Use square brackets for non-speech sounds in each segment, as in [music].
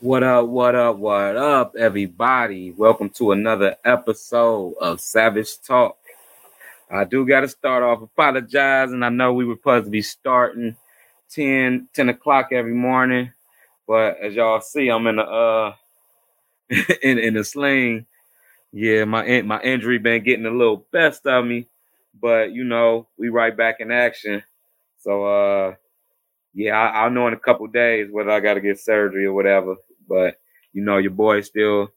What up, what up, what up, everybody? Welcome to another episode of Savage Talk. I do got to start off apologizing. I know we were supposed to be starting 10, 10 o'clock every morning, but as y'all see, I'm in the uh [laughs] in in the sling. Yeah, my my injury been getting a little best of me, but you know we right back in action. So uh yeah, I, will know in a couple days whether I got to get surgery or whatever. But you know, your boy still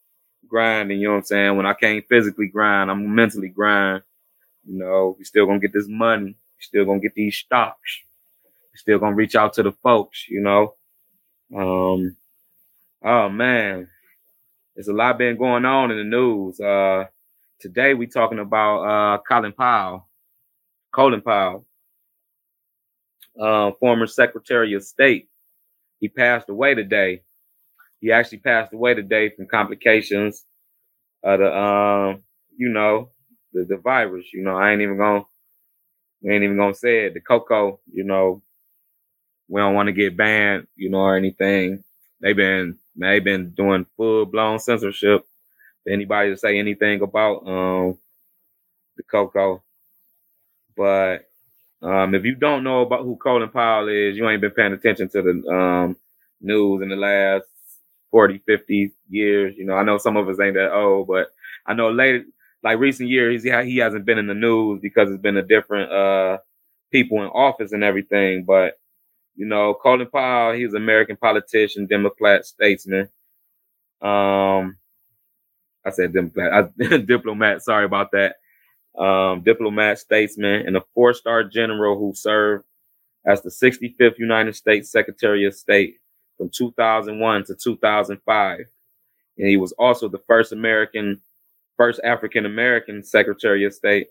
grinding. You know what I'm saying? When I can't physically grind, I'm mentally grind. You know, we still gonna get this money. We still gonna get these stocks. We still gonna reach out to the folks. You know. Um. Oh man, there's a lot been going on in the news. Uh, today we talking about uh Colin Powell, Colin Powell, uh, former Secretary of State. He passed away today he actually passed away today from complications of the um, you know, the, the virus. You know, I ain't even gonna ain't even gonna say it. The cocoa, you know, we don't want to get banned, you know, or anything. They've been they've been doing full blown censorship. Anybody to say anything about um the cocoa. But um, if you don't know about who Colin Powell is, you ain't been paying attention to the um, news in the last 40, 50 years. You know, I know some of us ain't that old, but I know late, like recent years, he, he hasn't been in the news because it's been a different, uh, people in office and everything. But, you know, Colin Powell, he's an American politician, Democrat, statesman. Um, I said Democrat, I, [laughs] diplomat. Sorry about that. Um, diplomat, statesman, and a four-star general who served as the 65th United States Secretary of State from 2001 to 2005. And he was also the first American, first African American Secretary of State.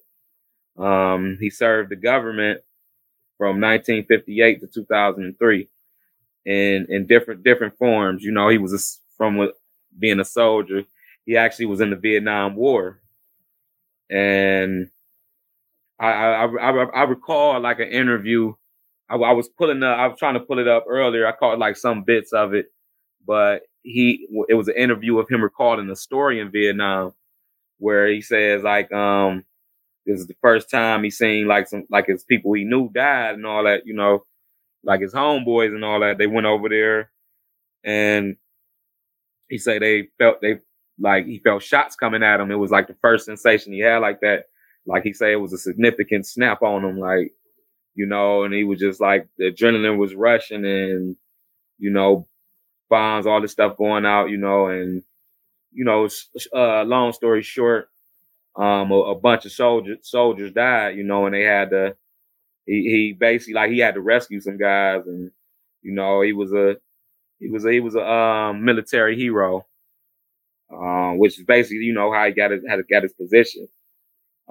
Um, he served the government from 1958 to 2003 in, in different, different forms. You know, he was a, from being a soldier. He actually was in the Vietnam War. And I, I, I, I recall like an interview I, I, was pulling up. I was trying to pull it up earlier. I caught like some bits of it, but he it was an interview of him recalling a story in Vietnam where he says like um this is the first time he seen like some like his people he knew died and all that. You know, like his homeboys and all that. They went over there and he said they felt they like he felt shots coming at him. It was like the first sensation he had like that. Like he said, it was a significant snap on him. Like you know, and he was just like the adrenaline was rushing and, you know, bombs, all this stuff going out, you know, and, you know, uh, long story short, um, a, a, bunch of soldiers, soldiers died, you know, and they had to, he, he basically like he had to rescue some guys and, you know, he was a, he was a, he was a, um, military hero, um, which is basically, you know, how he got his, how he got his position.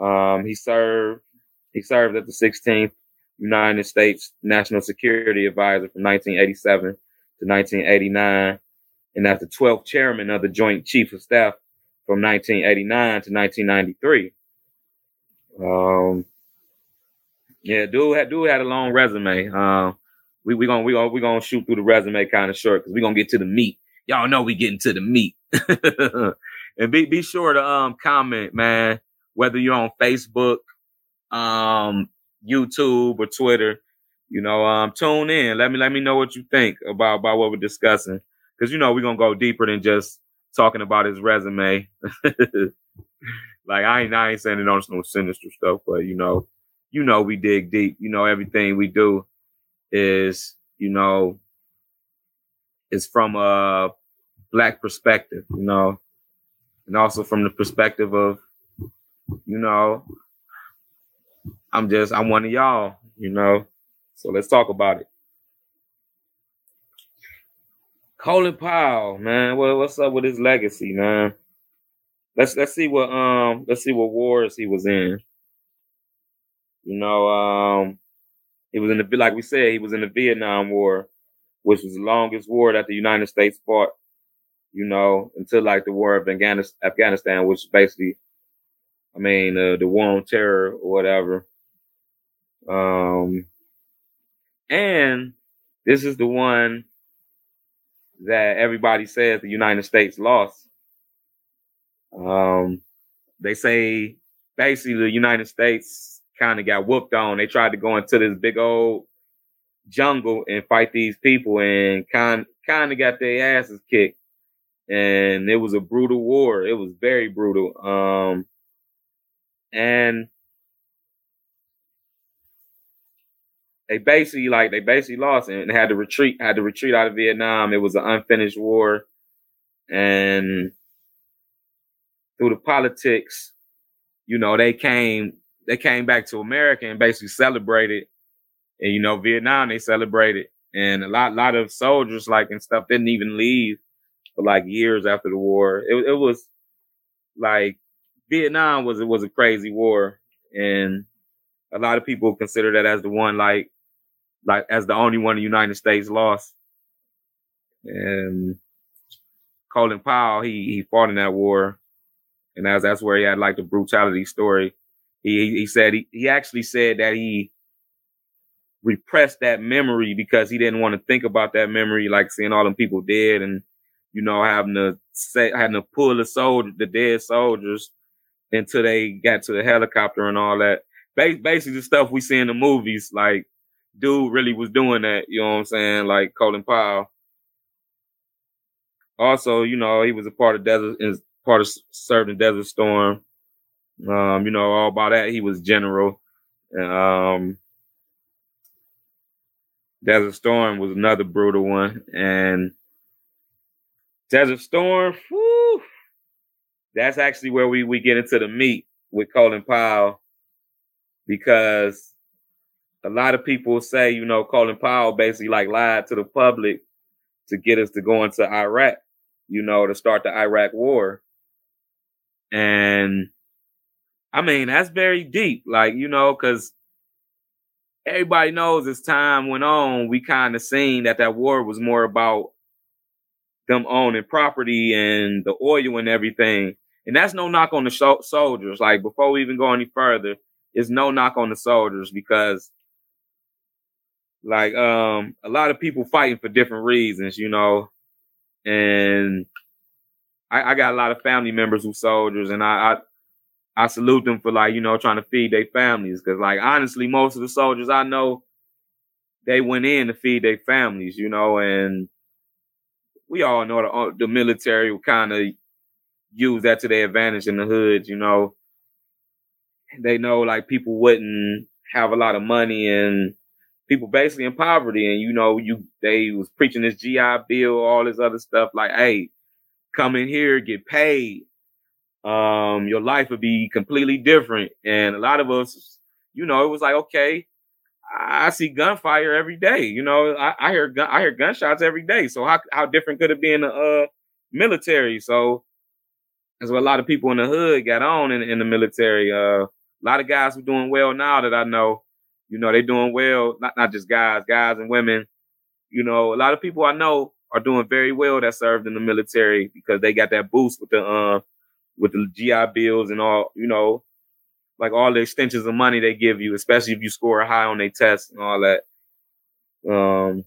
Um, he served, he served at the 16th United States National Security Advisor from 1987 to 1989, and as the 12th chairman of the Joint Chief of Staff from 1989 to 1993. Um, yeah, dude had dude had a long resume. Um, we we gonna we gonna we gonna shoot through the resume kind of short because we gonna get to the meat. Y'all know we getting to the meat. [laughs] and be be sure to um comment, man, whether you're on Facebook, um, YouTube or Twitter, you know, um, tune in. Let me let me know what you think about about what we're discussing, because you know we're gonna go deeper than just talking about his resume. [laughs] like I ain't I ain't saying it on some sinister stuff, but you know, you know we dig deep. You know everything we do is you know is from a black perspective, you know, and also from the perspective of you know I'm just I'm one of y'all, you know. So let's talk about it. Colin Powell, man, well, what's up with his legacy, man? Let's let's see what um let's see what wars he was in. You know, um, he was in the like we said, he was in the Vietnam War, which was the longest war that the United States fought. You know, until like the war of Afghanistan, which basically, I mean, uh, the war on terror or whatever. Um, and this is the one that everybody says the United States lost. Um, they say basically the United States kind of got whooped on. They tried to go into this big old jungle and fight these people and kind kind of got their asses kicked. And it was a brutal war. It was very brutal. Um, and they basically like they basically lost and had to retreat, had to retreat out of Vietnam. It was an unfinished war. And through the politics, you know, they came they came back to America and basically celebrated. And you know, Vietnam they celebrated, and a lot lot of soldiers like and stuff didn't even leave for like years after the war. It it was like Vietnam was it was a crazy war, and a lot of people consider that as the one like like as the only one in the United States lost. And Colin Powell, he he fought in that war and that's that's where he had like the brutality story. He he said he, he actually said that he repressed that memory because he didn't want to think about that memory, like seeing all them people dead and you know having to say having to pull the soldier the dead soldiers until they got to the helicopter and all that. Basically, the stuff we see in the movies, like dude really was doing that. You know what I'm saying? Like Colin Powell. Also, you know, he was a part of Desert part of served in Desert Storm. Um, you know, all about that. He was general. Um, Desert Storm was another brutal one. And Desert Storm, that's actually where we, we get into the meat with Colin Powell because a lot of people say, you know, Colin Powell basically like lied to the public to get us to go into Iraq, you know, to start the Iraq war. And I mean, that's very deep, like, you know, because everybody knows as time went on, we kind of seen that that war was more about them owning property and the oil and everything. And that's no knock on the sh- soldiers. Like, before we even go any further, it's no knock on the soldiers because like um a lot of people fighting for different reasons, you know. And I, I got a lot of family members who soldiers, and I, I I salute them for like you know trying to feed their families because like honestly, most of the soldiers I know, they went in to feed their families, you know, and we all know the uh, the military will kind of use that to their advantage in the hood, you know. They know like people wouldn't have a lot of money and people basically in poverty and you know you they was preaching this GI bill all this other stuff like hey come in here, get paid, um, your life would be completely different. And a lot of us, you know, it was like, okay, I see gunfire every day. You know, I, I hear gun, I hear gunshots every day. So how how different could it be in the uh, military? So that's what a lot of people in the hood got on in, in the military. Uh, a lot of guys who doing well now that I know. You know, they're doing well. Not not just guys, guys and women. You know, a lot of people I know are doing very well that served in the military because they got that boost with the uh, with the GI bills and all, you know, like all the extensions of money they give you, especially if you score high on their tests and all that. Um,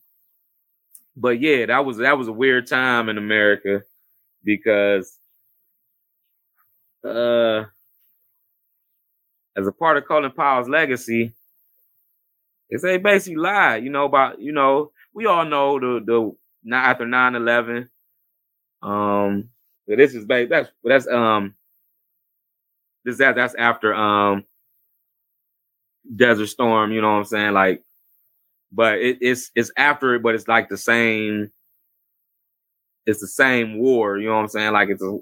but yeah, that was that was a weird time in America because uh as a part of Colin Powell's legacy, it's a basically lie, you know, about you know, we all know the the after 9-11. Um, but this is that's that's um this that that's after um Desert Storm. You know what I'm saying? Like, but it, it's it's after it, but it's like the same. It's the same war. You know what I'm saying? Like it's a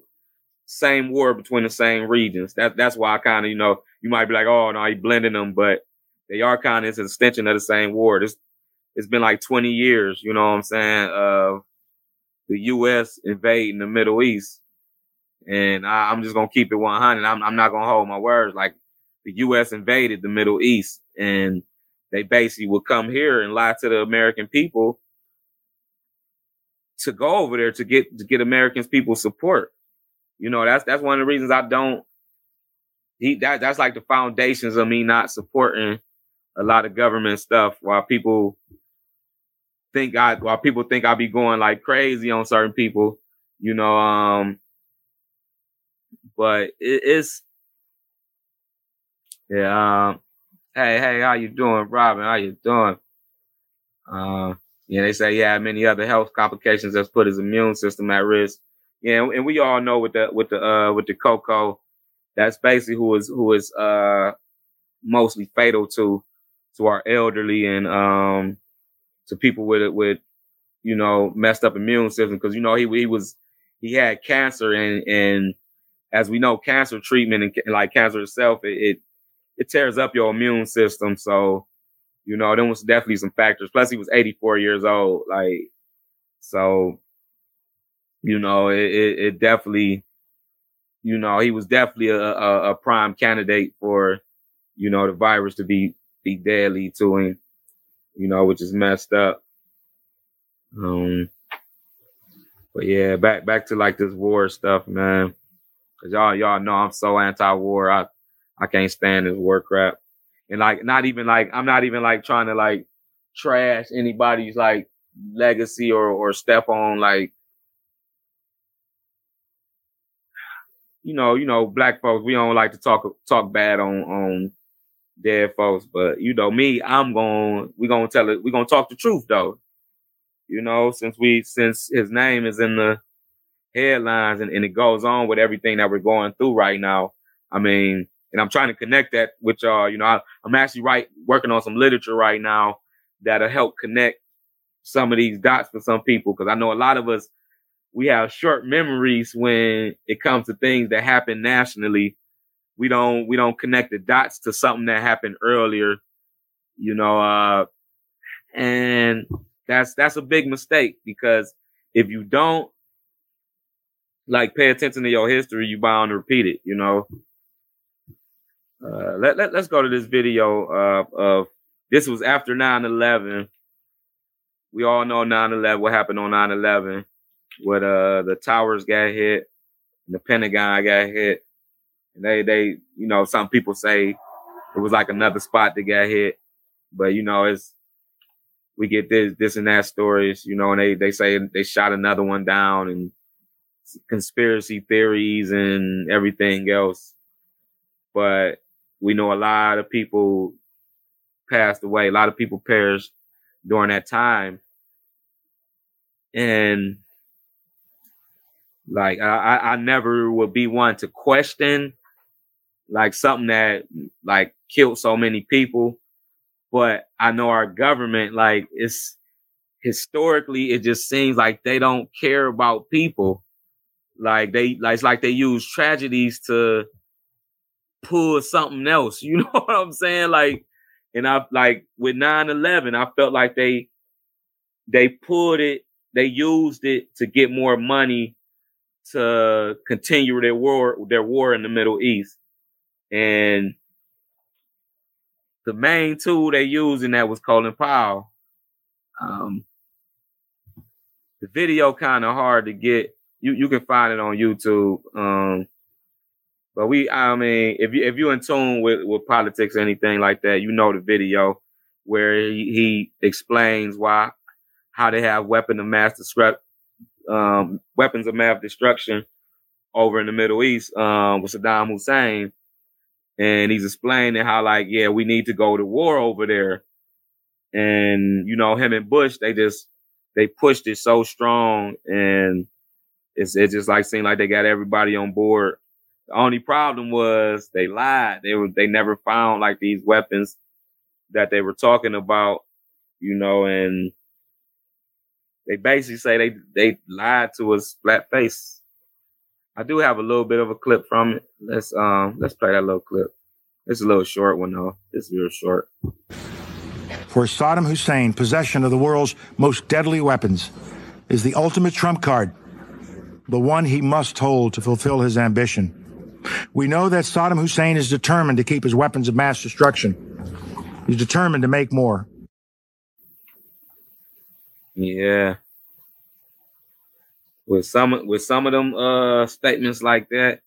same war between the same regions. That that's why I kind of you know you might be like, oh no, he blending them, but they are kind of it's an extension of the same war. This it's been like 20 years, you know what I'm saying, of the U.S. invading the Middle East. And I, am just gonna keep it 100. I'm, I'm not gonna hold my words. Like the U.S. invaded the Middle East, and they basically would come here and lie to the American people to go over there to get to get Americans people support. You know, that's that's one of the reasons I don't he that that's like the foundations of me not supporting a lot of government stuff while people think I while people think I'll be going like crazy on certain people, you know, um but it, it's yeah, um hey, hey, how you doing, Robin? How you doing? Uh yeah, they say yeah, many other health complications that's put his immune system at risk. Yeah, and we all know with the with the uh with the cocoa, that's basically who is who is uh mostly fatal to to our elderly and um to people with it with you know messed up immune system. Because you know he he was he had cancer and and as we know cancer treatment and, like cancer itself it, it, it tears up your immune system. So you know there was definitely some factors. Plus he was 84 years old like so you know it, it, it definitely you know he was definitely a, a, a prime candidate for you know the virus to be be deadly to him you know, which is messed up. Um, but yeah, back back to like this war stuff, man. Cause y'all y'all know I'm so anti-war. I I can't stand this war crap. And like not even like I'm not even like trying to like trash anybody's like legacy or or step on like you know, you know, black folks, we don't like to talk talk bad on on dead folks. But you know me, I'm going. We're gonna tell it. We're gonna talk the truth though. You know, since we since his name is in the headlines and, and it goes on with everything that we're going through right now. I mean, and I'm trying to connect that with y'all. You know, I, I'm actually right working on some literature right now that'll help connect some of these dots for some people because I know a lot of us we have short memories when it comes to things that happen nationally we don't we don't connect the dots to something that happened earlier, you know, uh, and that's that's a big mistake because if you don't like pay attention to your history, you bound to repeat it, you know. Uh, let, let, let's go to this video uh, of this was after 9-11. We all know 9-11, what happened on 9-11, where uh, the towers got hit, and the Pentagon got hit. They they you know some people say it was like another spot that got hit, but you know it's we get this this and that stories, you know, and they they say they shot another one down and conspiracy theories and everything else. But we know a lot of people passed away. A lot of people perished during that time. And like I, I never would be one to question like something that like killed so many people. But I know our government, like it's historically, it just seems like they don't care about people. Like they, like it's like they use tragedies to pull something else. [laughs] You know what I'm saying? Like, and I like with 9/11, I felt like they they pulled it, they used it to get more money to continue their war their war in the Middle East. And the main tool they used in that was Colin Powell. Um, the video kind of hard to get. You you can find it on YouTube. Um, but we, I mean, if you if you're in tune with with politics or anything like that, you know the video where he, he explains why how they have weapon of mass destruct um, weapons of mass destruction over in the Middle East um, with Saddam Hussein and he's explaining how like yeah we need to go to war over there. And you know him and bush they just they pushed it so strong and it's it just like seemed like they got everybody on board. The only problem was they lied. They were they never found like these weapons that they were talking about you know and they basically say they they lied to us flat face I do have a little bit of a clip from it. Let's um let's play that little clip. It's a little short one though. It's real short. For Saddam Hussein, possession of the world's most deadly weapons is the ultimate trump card, the one he must hold to fulfill his ambition. We know that Saddam Hussein is determined to keep his weapons of mass destruction. He's determined to make more. Yeah. With some with some of them uh statements like that,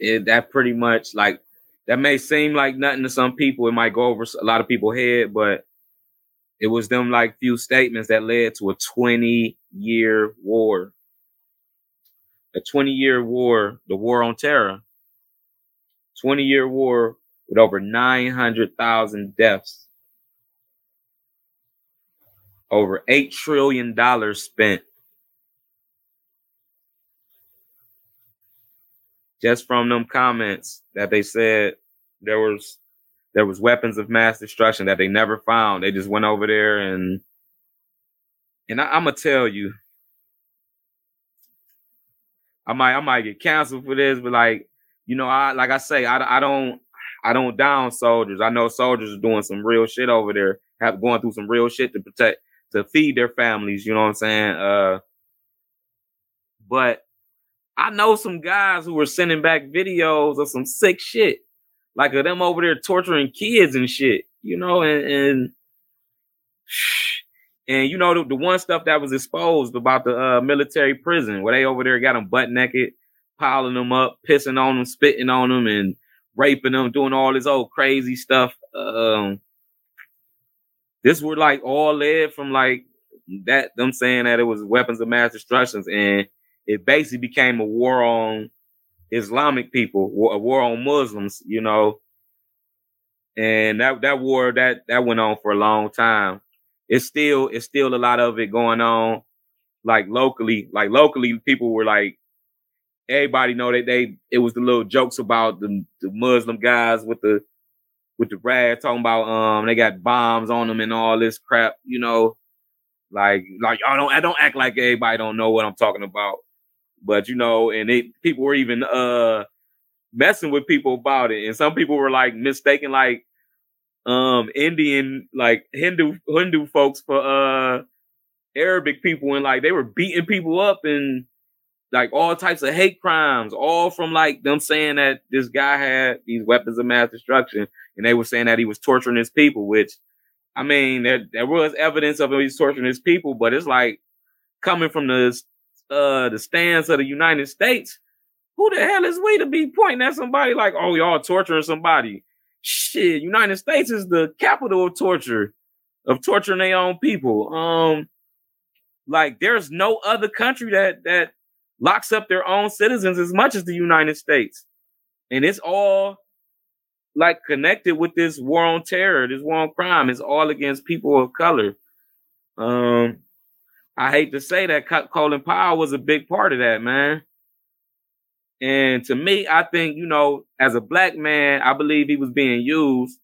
it, that pretty much like that may seem like nothing to some people. It might go over a lot of people's head, but it was them like few statements that led to a 20 year war. A 20 year war, the war on terror. 20 year war with over 900,000 deaths. Over $8 trillion spent. Just from them comments that they said there was there was weapons of mass destruction that they never found. They just went over there and and I, am gonna tell you, I might I might get canceled for this, but like you know, I like I say, I, I don't I don't down soldiers. I know soldiers are doing some real shit over there, have going through some real shit to protect to feed their families. You know what I'm saying? Uh, but I know some guys who were sending back videos of some sick shit like of them over there torturing kids and shit, you know, and and, [sighs] and you know the, the one stuff that was exposed about the uh, military prison where they over there got them butt naked, piling them up, pissing on them, spitting on them, and raping them, doing all this old crazy stuff. Um, this were like all led from like that them saying that it was weapons of mass destructions and it basically became a war on Islamic people, a war on Muslims, you know. And that that war that that went on for a long time. It's still it's still a lot of it going on, like locally. Like locally, people were like, everybody know that they it was the little jokes about the, the Muslim guys with the with the rag talking about um they got bombs on them and all this crap, you know. Like like y'all don't I don't act like everybody don't know what I'm talking about. But you know, and they people were even uh messing with people about it, and some people were like mistaking like um Indian like Hindu Hindu folks for uh Arabic people, and like they were beating people up and like all types of hate crimes, all from like them saying that this guy had these weapons of mass destruction, and they were saying that he was torturing his people, which I mean, there there was evidence of him torturing his people, but it's like coming from the uh the stance of the United States, who the hell is we to be pointing at somebody like, oh, y'all torturing somebody? Shit, United States is the capital of torture, of torturing their own people. Um, like there's no other country that that locks up their own citizens as much as the United States, and it's all like connected with this war on terror, this war on crime. It's all against people of color. Um, I hate to say that Colin Powell was a big part of that, man. And to me, I think you know, as a black man, I believe he was being used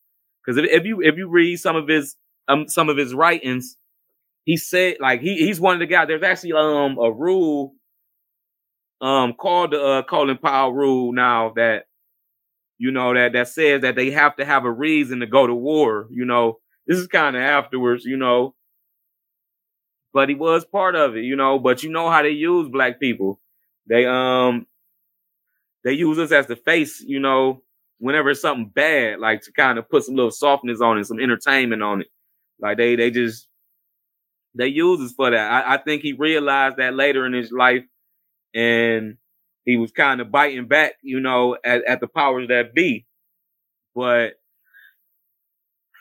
because if, if, you if you read some of his um some of his writings, he said like he he's one of the guys. There's actually um a rule um called the uh, Colin Powell rule now that you know that that says that they have to have a reason to go to war. You know, this is kind of afterwards. You know, but he was part of it, you know. But you know how they use black people. They um they use us as the face, you know, whenever it's something bad, like to kind of put some little softness on it, some entertainment on it. Like they they just they use us for that. I, I think he realized that later in his life and he was kind of biting back, you know, at, at the powers that be. But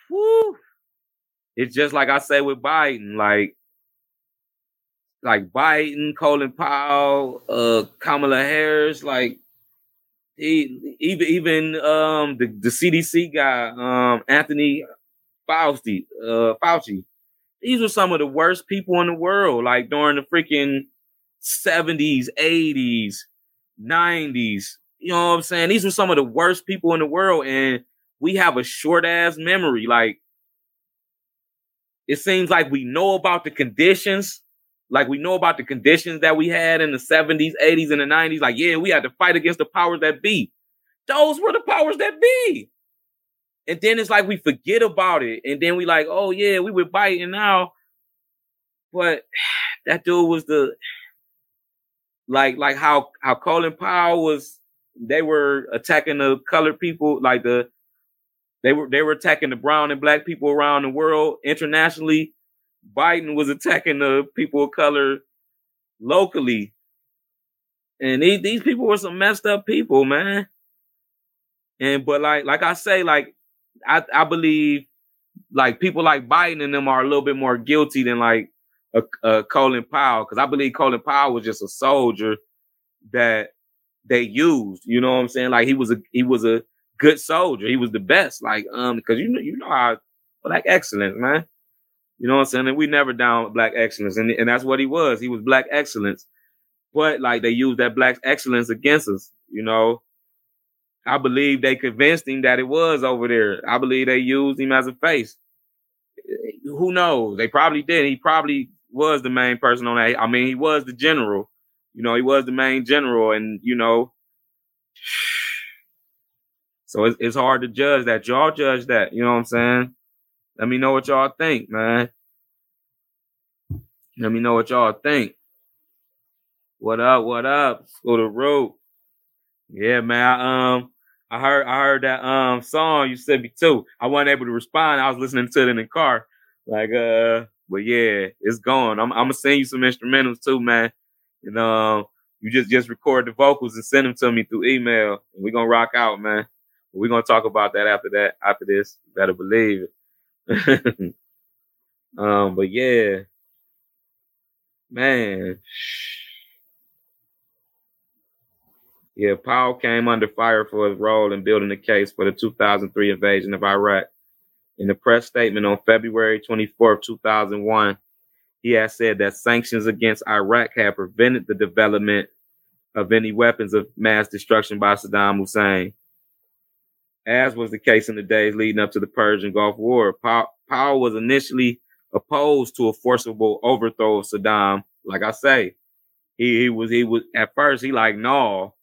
whew, it's just like I say with Biden, like like Biden, Colin Powell, uh, Kamala Harris, like he, even even um the, the CDC guy, um Anthony Fauci, uh Fauci. These were some of the worst people in the world, like during the freaking 70s, 80s, 90s. You know what I'm saying? These were some of the worst people in the world, and we have a short ass memory. Like it seems like we know about the conditions like we know about the conditions that we had in the 70s, 80s, and the 90s. Like, yeah, we had to fight against the powers that be. Those were the powers that be. And then it's like we forget about it. And then we like, oh yeah, we were biting now. But [sighs] that dude was the like like how how Colin Powell was they were attacking the colored people, like the they were they were attacking the brown and black people around the world internationally. Biden was attacking the people of color locally. And these, these people were some messed up people, man. And but like like I say, like I I believe like people like Biden and them are a little bit more guilty than like a, a Colin Powell because I believe Colin Powell was just a soldier that they used. You know what I'm saying? Like he was a he was a good soldier. He was the best. Like um because you know you know how black excellence, man. You know what I'm saying? And we never down black excellence, and and that's what he was. He was black excellence, but like they used that black excellence against us. You know, I believe they convinced him that it was over there. I believe they used him as a face. Who knows? They probably did. He probably was the main person on that. I mean, he was the general. You know, he was the main general, and you know, [sighs] so it's it's hard to judge that. Y'all judge that. You know what I'm saying? Let me know what y'all think, man. Let me know what y'all think. What up? What up? School the road. Yeah, man. um, I heard I heard that um song you sent me too. I wasn't able to respond. I was listening to it in the car. Like uh, but yeah, it's gone. I'm I'm gonna send you some instrumentals too, man. And um, you just just record the vocals and send them to me through email. And we're gonna rock out, man. We're gonna talk about that after that. After this, you better believe it. [laughs] um, but yeah, man. Yeah, Powell came under fire for his role in building the case for the 2003 invasion of Iraq. In a press statement on February 24, 2001, he has said that sanctions against Iraq had prevented the development of any weapons of mass destruction by Saddam Hussein. As was the case in the days leading up to the Persian Gulf War, Powell was initially opposed to a forcible overthrow of Saddam. Like I say, he, he was he was at first he like no,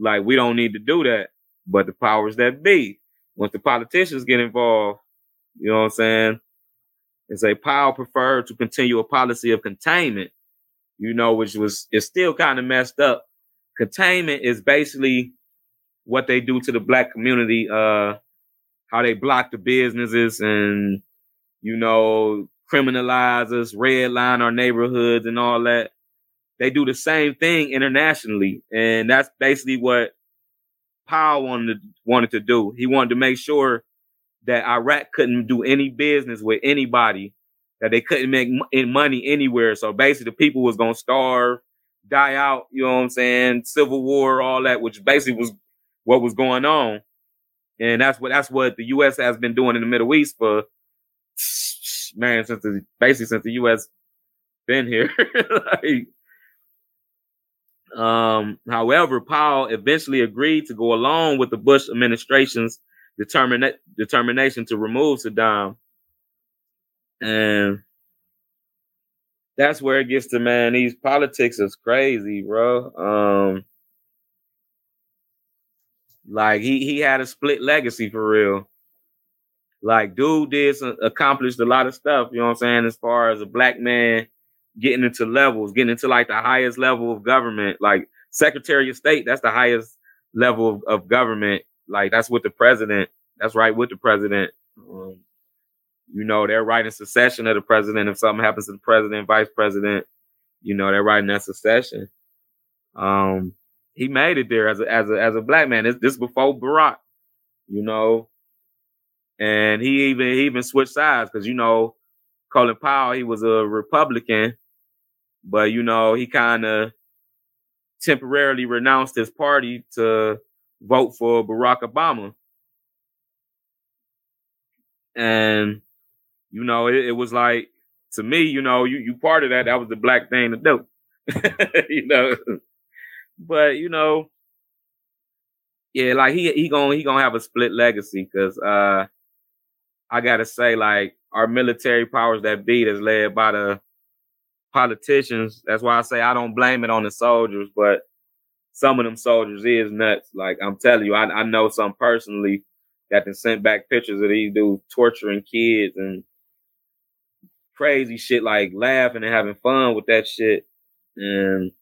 like, we don't need to do that. But the powers that be, once the politicians get involved, you know what I'm saying? And say Powell preferred to continue a policy of containment, you know, which was is still kind of messed up. Containment is basically what they do to the black community, uh, how they block the businesses and, you know, criminalize us, redline our neighborhoods and all that they do the same thing internationally. And that's basically what Powell wanted to, wanted to do. He wanted to make sure that Iraq couldn't do any business with anybody, that they couldn't make money anywhere. So basically the people was going to starve, die out, you know what I'm saying? Civil war, all that, which basically was what was going on. And that's what, that's what the U.S. has been doing in the Middle East for, man, since the, basically since the U.S. been here. [laughs] like, um, however, Powell eventually agreed to go along with the Bush administration's determina- determination to remove Saddam. And that's where it gets to, man, these politics is crazy, bro. Um, like he he had a split legacy for real. Like dude did some, accomplished a lot of stuff, you know what I'm saying, as far as a black man getting into levels, getting into like the highest level of government, like Secretary of State, that's the highest level of, of government. Like that's with the president. That's right with the president. Um, you know, they're writing succession of the president. If something happens to the president, vice president, you know, they're writing that succession. Um, he made it there as a as a as a black man. This this before Barack, you know, and he even he even switched sides because you know, Colin Powell he was a Republican, but you know, he kind of temporarily renounced his party to vote for Barack Obama. And you know, it, it, was like to me, you know, you you part of that. That was the black thing to do, [laughs] you know. But you know, yeah, like he he gonna he gonna have a split legacy because uh, I gotta say, like our military powers that be is led by the politicians. That's why I say I don't blame it on the soldiers, but some of them soldiers is nuts. Like I'm telling you, I, I know some personally that been sent back pictures of these dudes torturing kids and crazy shit, like laughing and having fun with that shit. And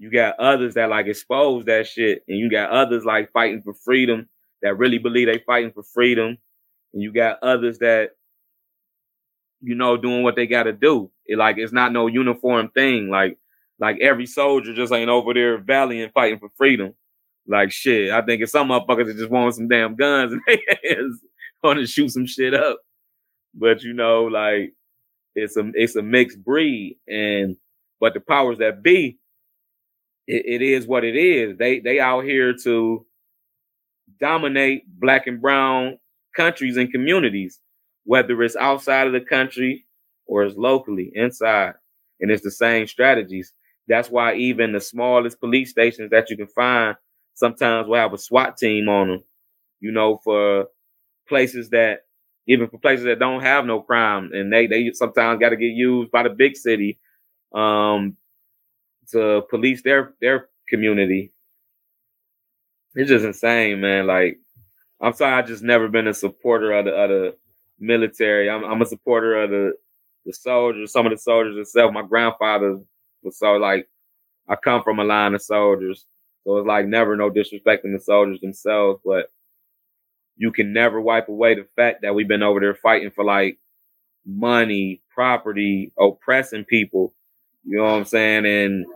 you got others that like expose that shit, and you got others like fighting for freedom that really believe they fighting for freedom, and you got others that you know doing what they got to do. It like it's not no uniform thing. Like like every soldier just ain't over there valiant fighting for freedom. Like shit, I think it's some motherfuckers that just want some damn guns and they want to shoot some shit up. But you know, like it's a it's a mixed breed, and but the powers that be, it, it is what it is. They they out here to dominate black and brown countries and communities, whether it's outside of the country or it's locally inside, and it's the same strategies. That's why even the smallest police stations that you can find sometimes will have a SWAT team on them. You know, for places that even for places that don't have no crime, and they they sometimes got to get used by the big city um, to police their their community. It's just insane, man. Like, I'm sorry, I just never been a supporter of the of the military. I'm I'm a supporter of the the soldiers, some of the soldiers itself. My grandfather was so like I come from a line of soldiers. So it's like never no disrespecting the soldiers themselves, but you can never wipe away the fact that we've been over there fighting for like money, property, oppressing people. You know what I'm saying? And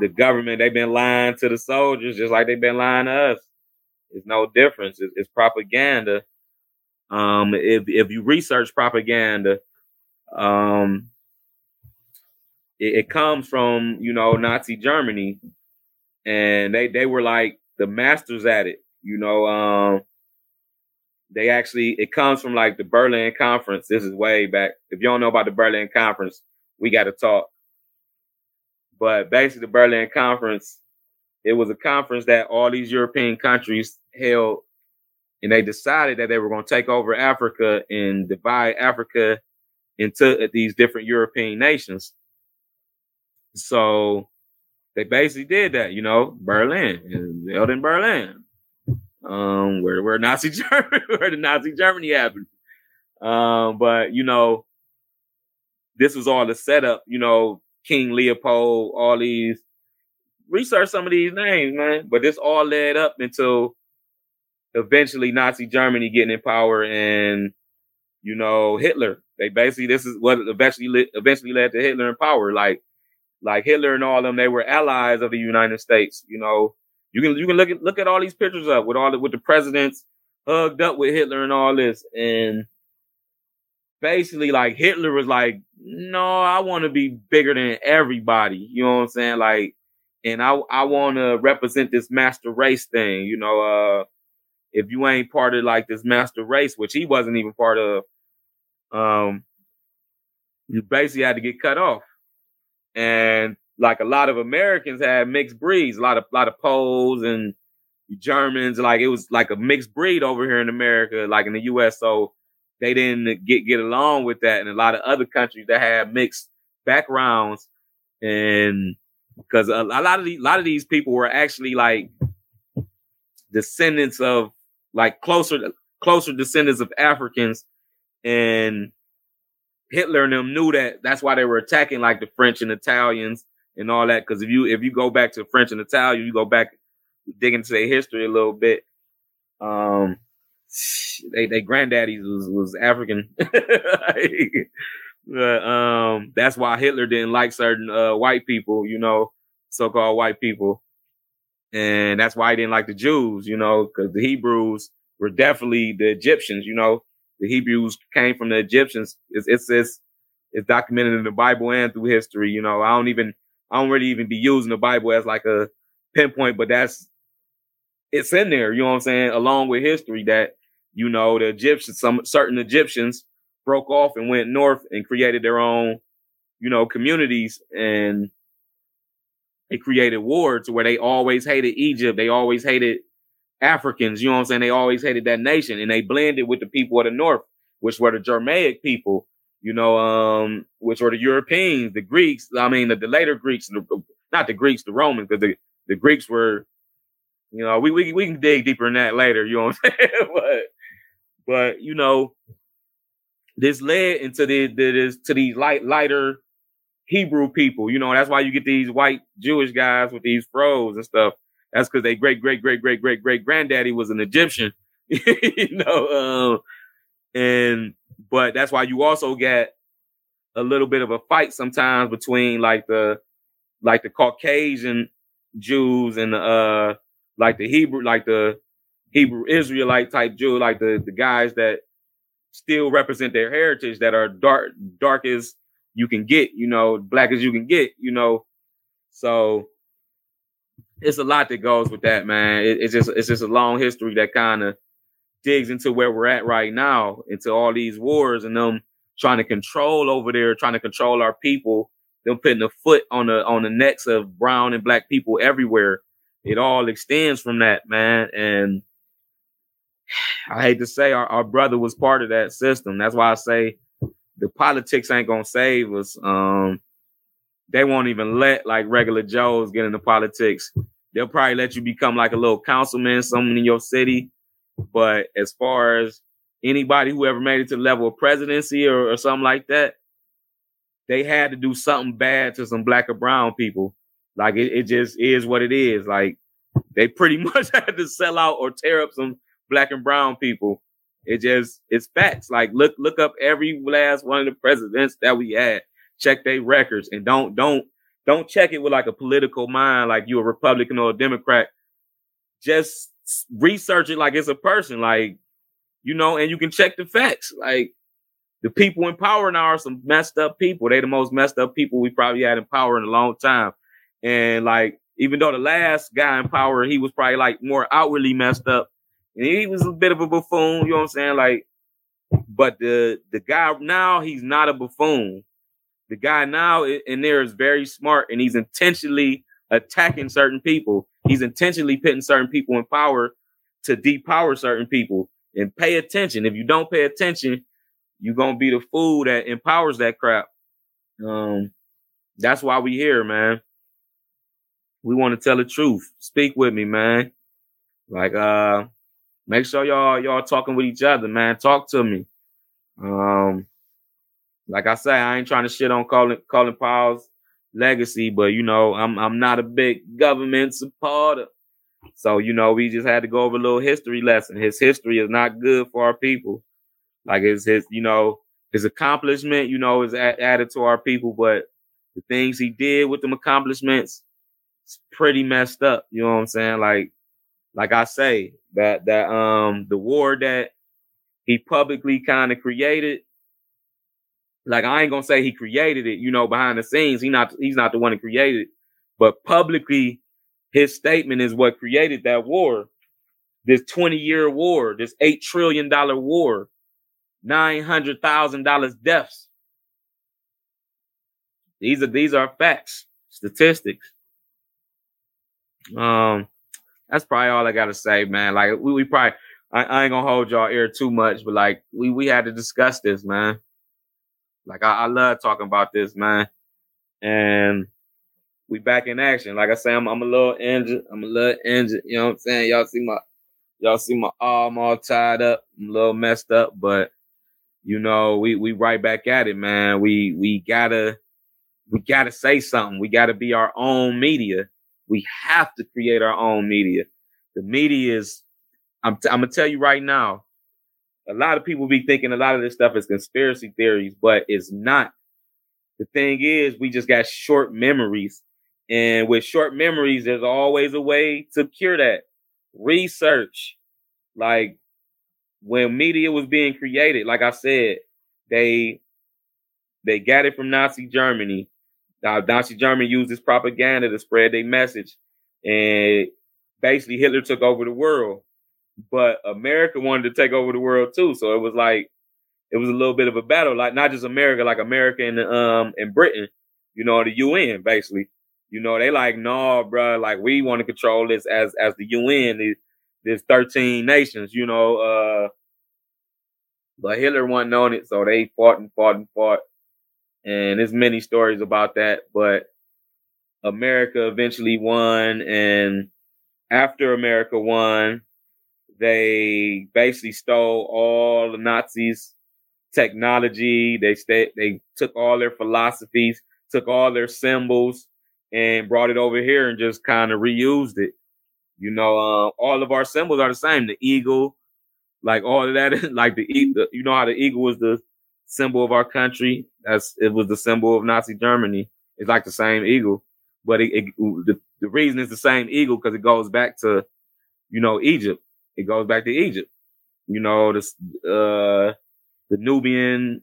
the government, they've been lying to the soldiers just like they've been lying to us. It's no difference. It's, it's propaganda. Um, if if you research propaganda, um, it, it comes from you know Nazi Germany, and they they were like the masters at it. You know, um, they actually it comes from like the Berlin Conference. This is way back. If you don't know about the Berlin Conference, we got to talk. But basically, the Berlin Conference, it was a conference that all these European countries held, and they decided that they were going to take over Africa and divide Africa into these different European nations. So they basically did that, you know, Berlin, held in Berlin, um, where where Nazi [laughs] Germany, where the Nazi Germany happened. Um, but you know, this was all the setup. You know, King Leopold, all these. Research some of these names, man. But this all led up until eventually Nazi Germany getting in power and you know Hitler. They basically this is what eventually eventually led to Hitler in power. Like like Hitler and all them, they were allies of the United States. You know, you can you can look at look at all these pictures up with all the with the presidents hugged up with Hitler and all this, and basically like Hitler was like, no, I want to be bigger than everybody. You know what I'm saying? Like, and I I want to represent this master race thing. You know, uh, if you ain't part of like this master race, which he wasn't even part of, um, you basically had to get cut off and like a lot of Americans had mixed breeds, a lot of a lot of Poles and Germans, like it was like a mixed breed over here in America, like in the US. So they didn't get get along with that, and a lot of other countries that have mixed backgrounds, and because a, a lot of a lot of these people were actually like descendants of like closer closer descendants of Africans, and Hitler and them knew that that's why they were attacking like the French and Italians and all that. Because if you if you go back to French and Italian, you go back dig into their history a little bit. Um, they they granddaddies was was African. [laughs] um, that's why Hitler didn't like certain uh, white people, you know, so called white people, and that's why he didn't like the Jews, you know, because the Hebrews were definitely the Egyptians, you know the Hebrews came from the Egyptians. It's, it's, it's, it's documented in the Bible and through history. You know, I don't even, I don't really even be using the Bible as like a pinpoint, but that's, it's in there. You know what I'm saying? Along with history that, you know, the Egyptians, some certain Egyptians broke off and went north and created their own, you know, communities and they created war to where they always hated Egypt. They always hated Africans, you know what I'm saying? They always hated that nation and they blended with the people of the North, which were the Germanic people, you know, um, which were the Europeans, the Greeks. I mean, the, the later Greeks, the, not the Greeks, the Romans, because the, the Greeks were, you know, we, we, we can dig deeper in that later, you know what I'm [laughs] saying? but, but, you know, this led into the, the this, to these light, lighter Hebrew people, you know, that's why you get these white Jewish guys with these froze and stuff that's because they great, great, great, great, great, great granddaddy was an Egyptian. [laughs] you know, um, and but that's why you also get a little bit of a fight sometimes between like the like the Caucasian Jews and the uh like the Hebrew like the Hebrew Israelite type Jew, like the the guys that still represent their heritage that are dark dark as you can get, you know, black as you can get, you know. So it's a lot that goes with that, man. It, it's just it's just a long history that kind of digs into where we're at right now, into all these wars and them trying to control over there, trying to control our people, them putting a foot on the on the necks of brown and black people everywhere. It all extends from that, man. And I hate to say our, our brother was part of that system. That's why I say the politics ain't gonna save us. Um, they won't even let like regular Joes get into politics. They'll probably let you become like a little councilman, someone in your city. But as far as anybody who ever made it to the level of presidency or, or something like that, they had to do something bad to some black or brown people. Like it, it just is what it is. Like they pretty [laughs] much had to sell out or tear up some black and brown people. It just it's facts. Like look look up every last one of the presidents that we had. Check their records and don't don't don't check it with like a political mind, like you're a Republican or a Democrat. Just research it like it's a person, like you know, and you can check the facts. Like the people in power now are some messed up people. They the most messed up people we probably had in power in a long time. And like, even though the last guy in power, he was probably like more outwardly messed up, he was a bit of a buffoon, you know what I'm saying? Like, but the the guy now he's not a buffoon. The guy now in there is very smart and he's intentionally attacking certain people. He's intentionally putting certain people in power to depower certain people. And pay attention. If you don't pay attention, you're gonna be the fool that empowers that crap. Um, that's why we here, man. We want to tell the truth. Speak with me, man. Like, uh, make sure y'all y'all talking with each other, man. Talk to me. Um, like I say, I ain't trying to shit on Colin Colin Powell's legacy, but you know, I'm I'm not a big government supporter. So you know, we just had to go over a little history lesson. His history is not good for our people. Like his his you know his accomplishment, you know, is added to our people, but the things he did with them accomplishments, it's pretty messed up. You know what I'm saying? Like like I say, that that um the war that he publicly kind of created. Like I ain't gonna say he created it, you know, behind the scenes. He not he's not the one that created it, but publicly, his statement is what created that war. This 20 year war, this eight trillion dollar war, nine hundred thousand dollars deaths. These are these are facts, statistics. Um, that's probably all I gotta say, man. Like we, we probably I, I ain't gonna hold y'all ear too much, but like we we had to discuss this, man. Like I, I love talking about this, man. And we back in action. Like I say, I'm, I'm a little injured. I'm a little injured. You know what I'm saying? Y'all see my y'all see my arm all tied up. I'm a little messed up, but you know, we we right back at it, man. We we gotta we gotta say something. We gotta be our own media. We have to create our own media. The media is, I'm, t- I'm gonna tell you right now, a lot of people be thinking a lot of this stuff is conspiracy theories, but it's not. The thing is, we just got short memories. And with short memories, there's always a way to cure that. Research. Like when media was being created, like I said, they they got it from Nazi Germany. Now, Nazi Germany used this propaganda to spread their message. And basically Hitler took over the world. But America wanted to take over the world too. So it was like it was a little bit of a battle, like not just America, like America and um and Britain, you know, the UN basically. You know, they like, no, bro, like we want to control this as as the UN, there's 13 nations, you know, uh but Hitler wasn't on it, so they fought and fought and fought and there's many stories about that. But America eventually won, and after America won, they basically stole all the Nazis' technology. They they took all their philosophies, took all their symbols, and brought it over here and just kind of reused it. You know, uh, all of our symbols are the same: the eagle, like all of that, [laughs] like the, the you know how the eagle was the symbol of our country. That's it was the symbol of Nazi Germany. It's like the same eagle, but it, it the, the reason it's the same eagle because it goes back to, you know, Egypt. It goes back to Egypt. You know, the uh, the Nubian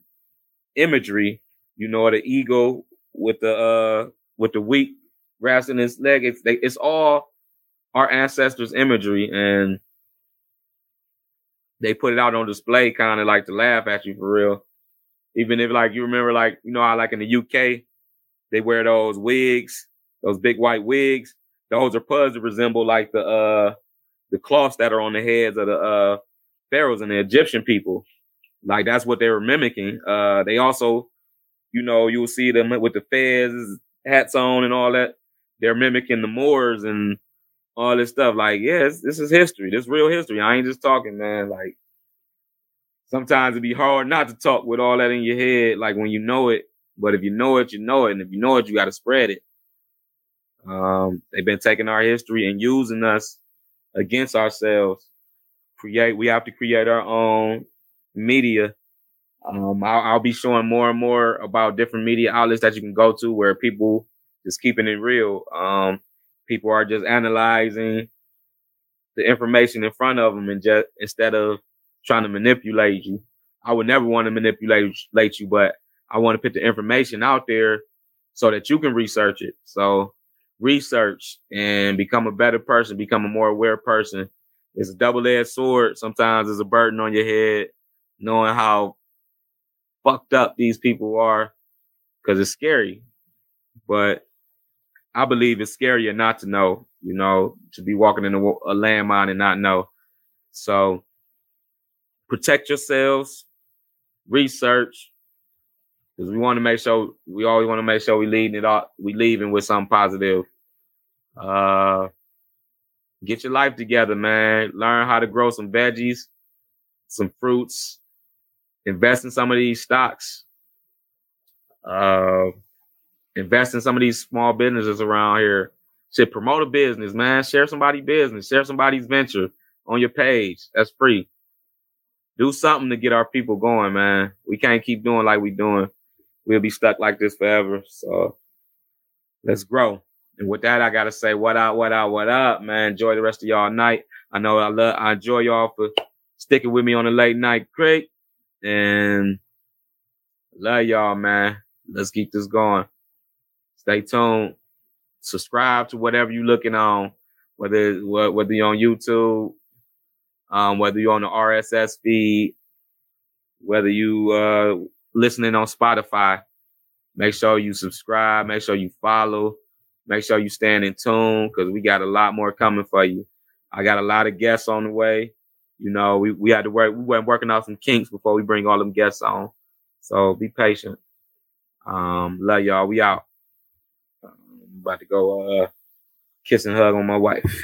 imagery. You know, the eagle with the uh with the wheat grasping its leg. It's they, it's all our ancestors' imagery, and they put it out on display, kind of like to laugh at you for real. Even if like you remember, like you know, how like in the UK, they wear those wigs, those big white wigs. Those are supposed to resemble like the uh the cloths that are on the heads of the uh pharaohs and the Egyptian people. Like that's what they were mimicking. Uh they also, you know, you'll see them with the fez hats on and all that. They're mimicking the Moors and all this stuff. Like, yes, this is history. This is real history. I ain't just talking, man. Like sometimes it'd be hard not to talk with all that in your head, like when you know it. But if you know it, you know it. And if you know it, you got to spread it. Um, they've been taking our history and using us against ourselves. Create, we have to create our own media. Um, I'll, I'll be showing more and more about different media outlets that you can go to where people just keeping it real. Um, people are just analyzing the information in front of them and just instead of trying to manipulate you. I would never want to manipulate you, but I want to put the information out there so that you can research it. So research and become a better person, become a more aware person. It's a double-edged sword. Sometimes it's a burden on your head, knowing how fucked up these people are, because it's scary. But I believe it's scarier not to know, you know, to be walking in a, a landmine and not know. So protect yourselves, research, because we want to make sure we always want to make sure we leading it all, we leaving with something positive. Uh, get your life together, man. Learn how to grow some veggies, some fruits. Invest in some of these stocks. Uh, invest in some of these small businesses around here. Should promote a business, man. Share somebody's business. Share somebody's venture on your page. That's free. Do something to get our people going, man. We can't keep doing like we're doing. We'll be stuck like this forever. So let's grow. And with that, I gotta say, what up, what up, what up, man. Enjoy the rest of y'all night. I know I love, I enjoy y'all for sticking with me on the late night crate. And love y'all, man. Let's keep this going. Stay tuned. Subscribe to whatever you're looking on, whether whether you're on YouTube, um, whether you're on the RSS feed, whether you uh listening on Spotify. Make sure you subscribe. Make sure you follow. Make sure you stand in tune because we got a lot more coming for you. I got a lot of guests on the way. You know, we, we had to work, we went working out some kinks before we bring all them guests on. So be patient. Um, love y'all. We out about to go uh, kiss and hug on my wife.